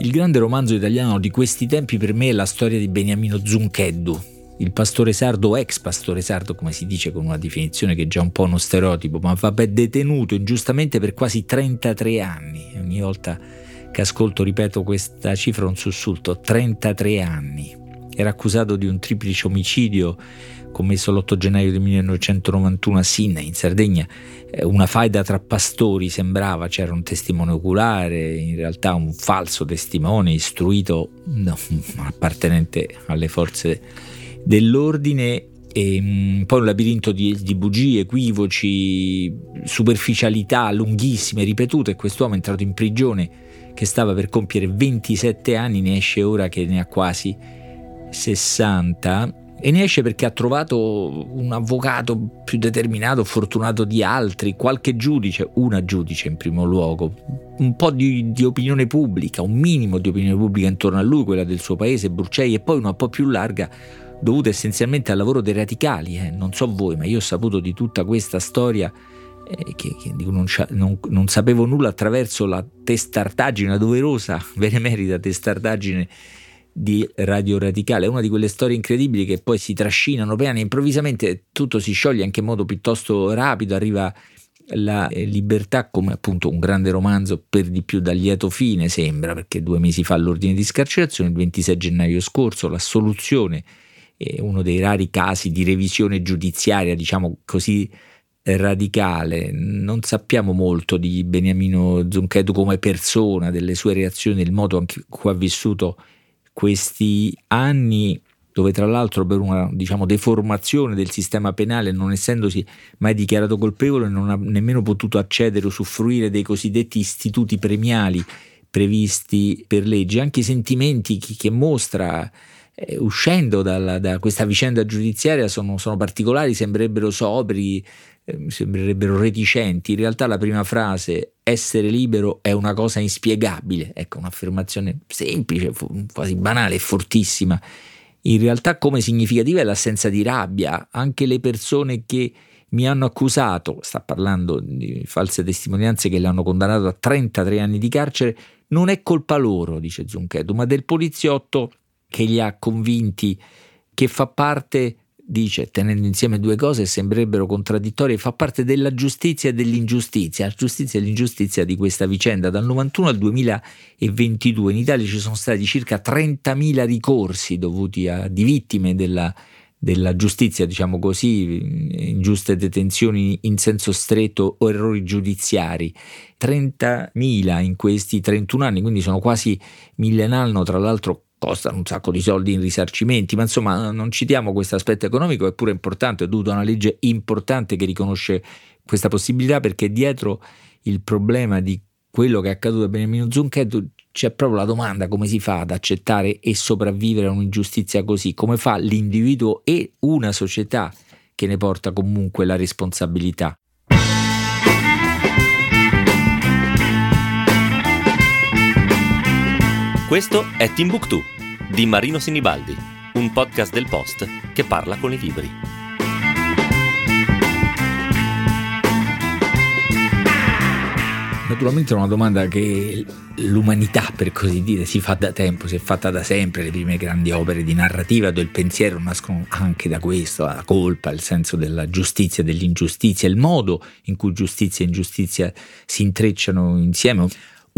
Il grande romanzo italiano di questi tempi per me è la storia di Beniamino Zuncheddu, il pastore sardo, ex pastore sardo, come si dice con una definizione che è già un po' uno stereotipo, ma va detenuto ingiustamente per quasi 33 anni. Ogni volta che ascolto, ripeto questa cifra, un sussulto, 33 anni. Era accusato di un triplice omicidio commesso l'8 gennaio del 1991 a Sinna, in Sardegna, eh, una faida tra pastori sembrava, c'era un testimone oculare, in realtà un falso testimone istruito, no, appartenente alle forze dell'ordine e mm, poi un labirinto di, di, bugie, equivoci, superficialità lunghissime, ripetute. Quest'uomo è entrato in prigione che stava per compiere 27 anni, ne esce ora che ne ha quasi 60 e ne esce perché ha trovato un avvocato più determinato, fortunato di altri, qualche giudice, una giudice in primo luogo, un po' di, di, opinione pubblica, un minimo di opinione pubblica intorno a lui, quella del suo paese, Brucei, e poi una un po' più larga dovuta essenzialmente al lavoro dei radicali. Eh. Non so voi, ma io ho saputo di tutta questa storia eh, che, che non, non, non, sapevo nulla attraverso la testardaggine, la doverosa, benemerita testardaggine di Radio Radicale. È una di quelle storie incredibili che poi si trascinano piani, improvvisamente tutto si scioglie anche in modo piuttosto rapido, arriva la eh, libertà come appunto un grande romanzo per di più da lieto fine sembra perché due mesi fa l'ordine di scarcerazione il 26 gennaio scorso l'assoluzione è uno dei rari casi di revisione giudiziaria diciamo così radicale non sappiamo molto di Beniamino Zunchedu come persona delle sue reazioni del modo anche cui ha vissuto questi anni dove tra l'altro per una diciamo, deformazione del sistema penale, non essendosi mai dichiarato colpevole, non ha nemmeno potuto accedere o usufruire dei cosiddetti istituti premiali previsti per legge, anche i sentimenti che, mostra eh, uscendo dalla, da questa vicenda giudiziaria sono, sono particolari, sembrerebbero sobri, eh, sembrerebbero reticenti. In realtà la prima frase, essere libero è una cosa inspiegabile, ecco un'affermazione semplice, quasi banale fortissima. In realtà come significativa è l'assenza di rabbia. Anche le persone che mi hanno accusato, sta parlando di false testimonianze che l'hanno condannato a 33 anni di carcere, non è colpa loro, dice Zunchedo, ma del poliziotto che li ha convinti che fa parte dice, tenendo insieme due cose sembrerebbero contraddittorie, fa parte della giustizia e dell'ingiustizia, la giustizia e l'ingiustizia di questa vicenda. Dal 91 al 2022 in Italia ci sono stati circa 30.000 ricorsi dovuti a di vittime della, della giustizia, diciamo così, ingiuste detenzioni in senso stretto o errori giudiziari. 30.000 in questi 31 anni, quindi sono quasi mille l'anno, tra l'altro costano un sacco di soldi in risarcimenti, ma insomma non citiamo questo aspetto economico, è pure importante, è dovuto a una legge importante che riconosce questa possibilità perché dietro il problema di quello che è accaduto a Beniamino Zunchetto c'è proprio la domanda come si fa ad accettare e sopravvivere a un'ingiustizia così, come fa l'individuo e una società che ne porta comunque la responsabilità. Questo è Timbuktu di Marino Sinibaldi, un podcast del Post che parla con i libri. Naturalmente è una domanda che l'umanità, per così dire, si fa da tempo, si è fatta da sempre. Le prime grandi opere di narrativa del pensiero nascono anche da questo, la colpa, il senso della giustizia, dell'ingiustizia, il modo in cui giustizia e ingiustizia si intrecciano insieme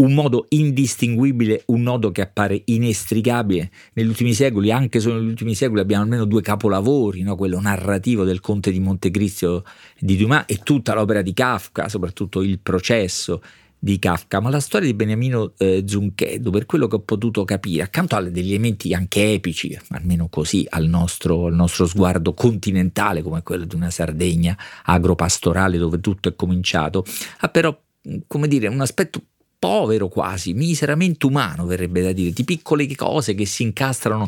un modo indistinguibile, un nodo che appare inestricabile. Negli ultimi secoli, anche solo negli ultimi secoli, abbiamo almeno due capolavori, no? quello narrativo del Conte di Montecristo di Dumas e tutta l'opera di Kafka, soprattutto il processo di Kafka, ma la storia di Beniamino eh, Zunchedo, per quello che ho potuto capire, accanto a degli elementi anche epici, almeno così al nostro, al nostro sguardo continentale, come quello di una Sardegna agropastorale dove tutto è cominciato, ha però come dire, un aspetto povero quasi, miseramente umano verrebbe da dire, di piccole cose che si incastrano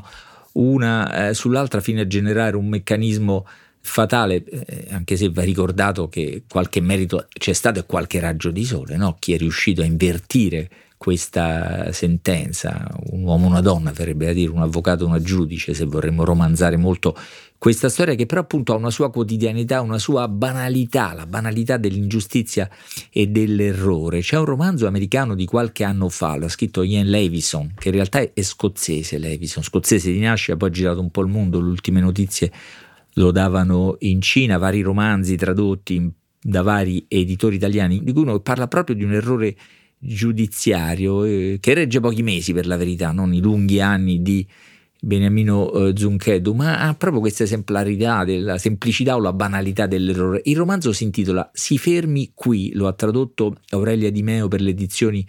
una eh, sull'altra fino a generare un meccanismo fatale, eh, anche se va ricordato che qualche merito c'è stato e qualche raggio di sole, no? chi è riuscito a invertire questa sentenza, un uomo, una donna, verrebbe a dire, un avvocato, una giudice, se vorremmo romanzare molto questa storia che però appunto ha una sua quotidianità, una sua banalità, la banalità dell'ingiustizia e dell'errore. C'è un romanzo americano di qualche anno fa, l'ha scritto Ian Levison, che in realtà è scozzese, Levison, scozzese di nascita, poi ha girato un po' il mondo, le ultime notizie lo davano in Cina, vari romanzi tradotti da vari editori italiani, di cui uno parla proprio di un errore giudiziario eh, che regge pochi mesi per la verità, non i lunghi anni di Beniamino eh, Zunchedu, ma ha proprio questa esemplarità della semplicità o la banalità dell'errore. Il romanzo si intitola Si fermi qui, lo ha tradotto Aurelia Di Meo per le edizioni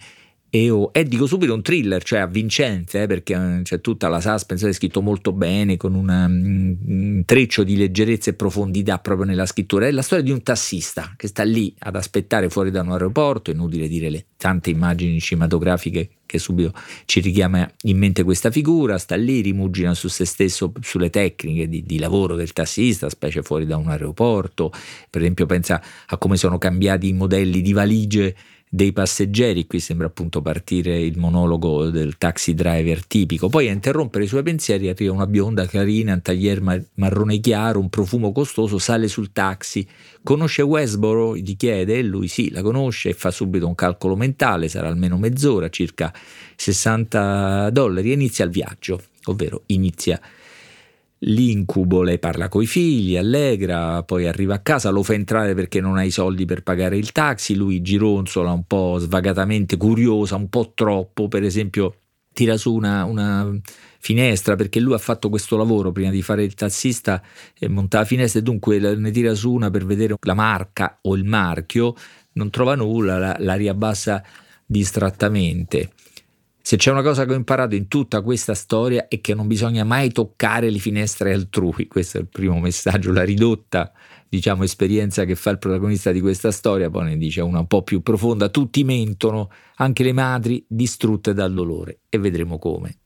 EO. È dico subito un thriller, cioè avvincente, eh, perché eh, c'è tutta la suspense, è scritto molto bene, con un um, treccio di leggerezza e profondità proprio nella scrittura. È la storia di un tassista che sta lì ad aspettare fuori da un aeroporto, inutile dire le tante immagini cinematografiche che subito ci richiama in mente questa figura, sta lì, rimugina su se stesso, sulle tecniche di, di, lavoro del tassista, specie fuori da un aeroporto, per esempio pensa a come sono cambiati i modelli di valigie dei passeggeri, qui sembra appunto partire il monologo del taxi driver tipico, poi a interrompere i suoi pensieri arriva una bionda carina, un taglier marrone chiaro, un profumo costoso, sale sul taxi, conosce Westboro, gli chiede lui sì, la conosce e fa subito un calcolo mentale, sarà almeno mezz'ora, circa 60 dollari e inizia il viaggio, ovvero inizia L'incubo le parla coi figli, allegra, poi arriva a casa, lo fa entrare perché non ha i soldi per pagare il taxi, lui gironzola un po' svagatamente curiosa, un po' troppo, per esempio tira su una, una finestra perché lui ha fatto questo lavoro prima di fare il tassista e monta la finestra e dunque ne tira su una per vedere la marca o il marchio, non trova nulla, la, la riabbassa distrattamente. Se c'è una cosa che ho imparato in tutta questa storia è che non bisogna mai toccare le finestre altrui, questo è il primo messaggio, la ridotta diciamo, esperienza che fa il protagonista di questa storia, poi ne dice una un po' più profonda, tutti mentono, anche le madri distrutte dal dolore. E vedremo come.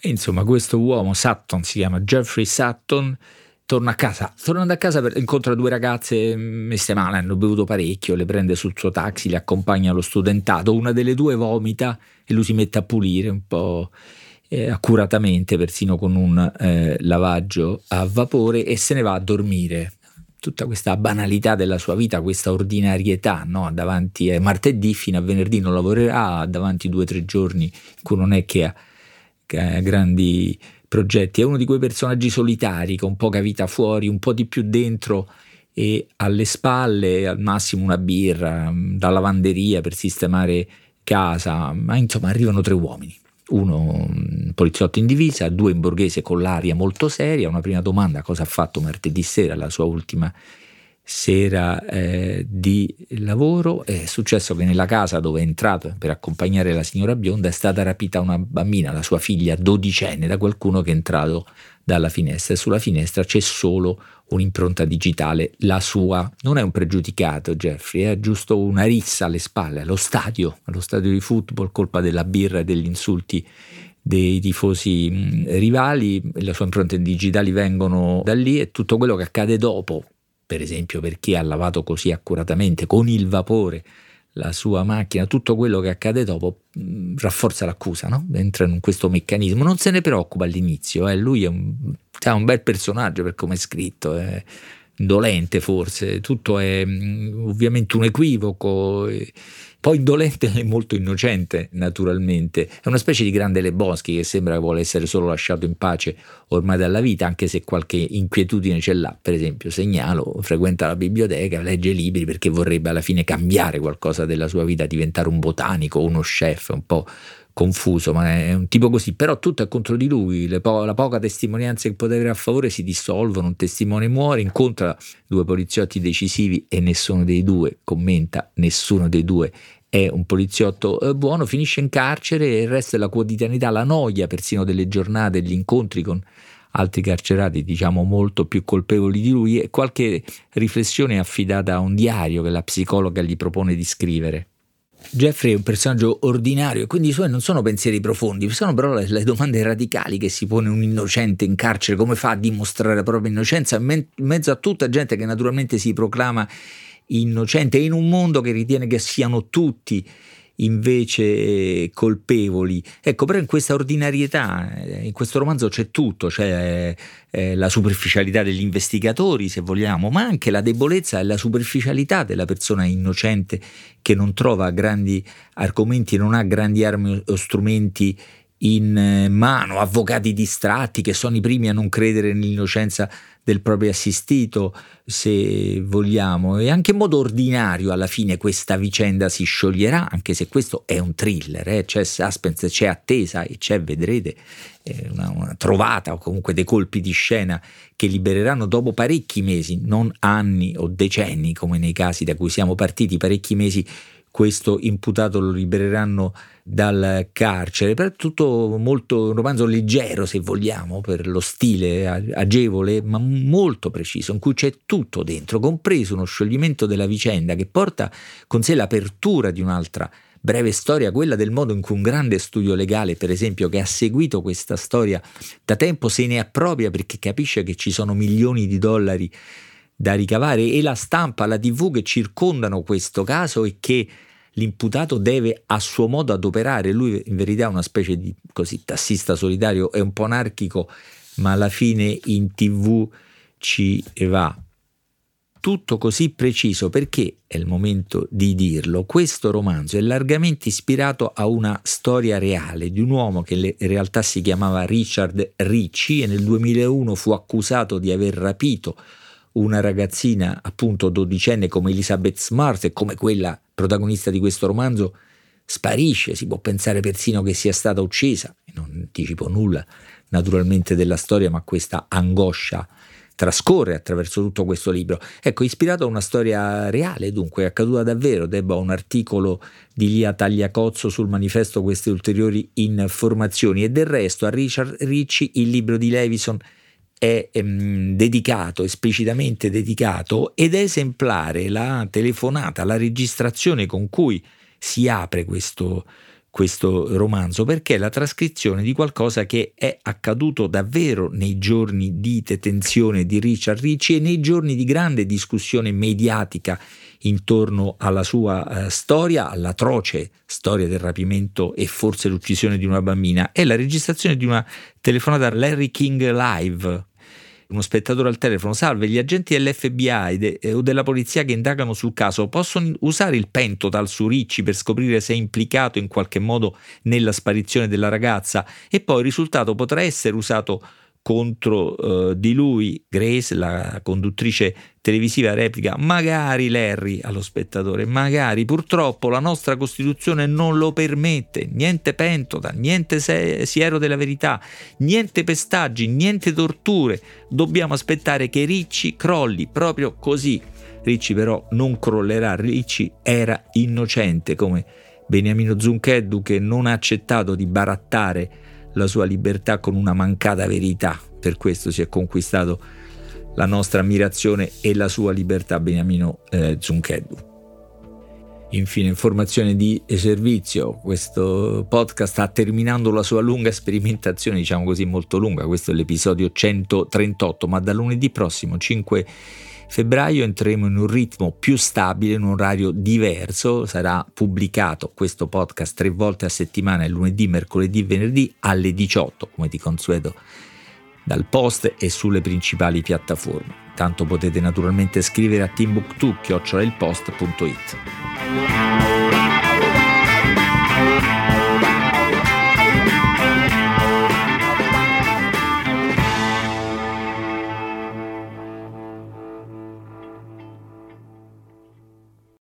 E insomma questo uomo, Sutton, si chiama Jeffrey Sutton, torna a casa. Tornando a casa incontra due ragazze messe male, hanno bevuto parecchio, le prende sul suo taxi, le accompagna allo studentato, una delle due vomita e lui si mette a pulire un po' eh, accuratamente, persino con un eh, lavaggio a vapore e se ne va a dormire. Tutta questa banalità della sua vita, questa ordinarietà, no? davanti a martedì fino a venerdì non lavorerà, davanti due o tre giorni in cui non è che ha, che ha grandi progetti. È uno di quei personaggi solitari con poca vita fuori, un po' di più dentro e alle spalle al massimo una birra, da lavanderia per sistemare casa, ma insomma arrivano tre uomini. Uno un poliziotto in divisa, due in borghese con l'aria molto seria. Una prima domanda, cosa ha fatto martedì sera, la sua ultima sera eh, di lavoro? È successo che nella casa dove è entrato per accompagnare la signora bionda è stata rapita una bambina, la sua figlia dodicenne, da qualcuno che è entrato dalla finestra e sulla finestra c'è solo un'impronta digitale, la sua. Non è un pregiudicato Jeffrey, è giusto una rissa alle spalle, allo stadio, allo stadio di football, colpa della birra e degli insulti dei tifosi rivali, le sue impronte digitali vengono da lì e tutto quello che accade dopo, per esempio perché ha lavato così accuratamente con il vapore la sua macchina, tutto quello che accade dopo mh, rafforza l'accusa, no? entra in questo meccanismo, non se ne preoccupa all'inizio, eh? lui è un, è un, bel personaggio per come è scritto, è indolente forse, tutto è mh, ovviamente un equivoco. Poi indolente e molto innocente, naturalmente. È una specie di grande Leboschi che sembra che vuole essere solo lasciato in pace ormai dalla vita, anche se qualche inquietudine ce l'ha. Per esempio, segnalo, frequenta la biblioteca, legge libri perché vorrebbe alla fine cambiare qualcosa della sua vita, diventare un botanico, uno chef, un po' confuso, ma è un tipo così, però tutto è contro di lui, po- la poca testimonianza che poteva avere a favore si dissolvono, un testimone muore, incontra due poliziotti decisivi e nessuno dei due commenta, nessuno dei due è un poliziotto eh, buono, finisce in carcere e il resto della quotidianità, la noia persino delle giornate, gli incontri con altri carcerati, diciamo molto più colpevoli di lui, e qualche riflessione affidata a un diario che la psicologa gli propone di scrivere. Jeffrey è un personaggio ordinario e quindi i suoi non sono pensieri profondi, sono però le, le, domande radicali che si pone un innocente in carcere, come fa a dimostrare la propria innocenza in mezzo a tutta gente che naturalmente si proclama innocente in un mondo che ritiene che siano tutti invece colpevoli. Ecco, però in questa ordinarietà, eh, in questo romanzo c'è tutto, c'è eh, la superficialità degli investigatori, se vogliamo, ma anche la debolezza e la superficialità della persona innocente che non trova grandi argomenti, non ha grandi armi o strumenti in eh, mano, avvocati distratti che sono i primi a non credere nell'innocenza del proprio assistito, se vogliamo, e anche in modo ordinario alla fine questa vicenda si scioglierà, anche se questo è un thriller, eh? c'è suspense, c'è attesa e c'è, vedrete, eh, una, una trovata o comunque dei colpi di scena che libereranno dopo parecchi mesi, non anni o decenni come nei casi da cui siamo partiti, parecchi mesi questo imputato lo libereranno dal carcere, per tutto molto un romanzo leggero se vogliamo, per lo stile agevole, ma molto preciso, in cui c'è tutto dentro, compreso uno scioglimento della vicenda che porta con sé l'apertura di un'altra breve storia, quella del modo in cui un grande studio legale, per esempio, che ha seguito questa storia da tempo, se ne appropria perché capisce che ci sono milioni di dollari da ricavare e la stampa, la tv che circondano questo caso e che l'imputato deve a suo modo adoperare. Lui in verità è una specie di così, tassista solitario, è un po' anarchico, ma alla fine in tv ci va. Tutto così preciso perché è il momento di dirlo. Questo romanzo è largamente ispirato a una storia reale di un uomo che in realtà si chiamava Richard Ricci e nel 2001 fu accusato di aver rapito una ragazzina appunto dodicenne come Elizabeth Smart e come quella protagonista di questo romanzo sparisce, si può pensare persino che sia stata uccisa, non anticipo nulla naturalmente della storia, ma questa angoscia trascorre attraverso tutto questo libro. Ecco, ispirato a una storia reale, dunque, accaduta davvero, debba un articolo di Lia Tagliacozzo sul manifesto queste ulteriori informazioni e del resto a Richard Ricci il libro di Levison è ehm, dedicato, esplicitamente dedicato ed è esemplare la telefonata, la registrazione con cui si apre questo, questo romanzo perché è la trascrizione di qualcosa che è accaduto davvero nei giorni di detenzione di Richard Ricci e nei giorni di grande discussione mediatica intorno alla sua uh, storia, all'atroce storia del rapimento e forse l'uccisione di una bambina, è la registrazione di una telefonata Larry King Live, uno spettatore al telefono, salve, gli agenti dell'FBI de, eh, o della polizia che indagano sul caso possono usare il pentotal su Ricci per scoprire se è implicato in qualche modo nella sparizione della ragazza? E poi il risultato potrà essere usato contro uh, di lui, Grace, la conduttrice televisiva, replica magari Larry allo spettatore, magari purtroppo la nostra Costituzione non lo permette, niente pentola, niente se- siero della verità, niente pestaggi, niente torture, dobbiamo aspettare che Ricci crolli proprio così. Ricci però non crollerà, Ricci era innocente come Beniamino Zuncheddu che non ha accettato di barattare la sua libertà con una mancata verità. Per questo si è conquistato la nostra ammirazione e la sua libertà Beniamino eh, Zuncheddu. Infine, informazione di servizio, questo podcast sta terminando la sua lunga sperimentazione, diciamo così molto lunga, questo è l'episodio 138, ma da lunedì prossimo 5 febbraio entreremo in un ritmo più stabile, in un orario diverso, sarà pubblicato questo podcast tre volte a settimana, lunedì, mercoledì, venerdì alle 18, come di consueto dal post e sulle principali piattaforme. Tanto potete naturalmente scrivere a timbuktu-ilpost.it.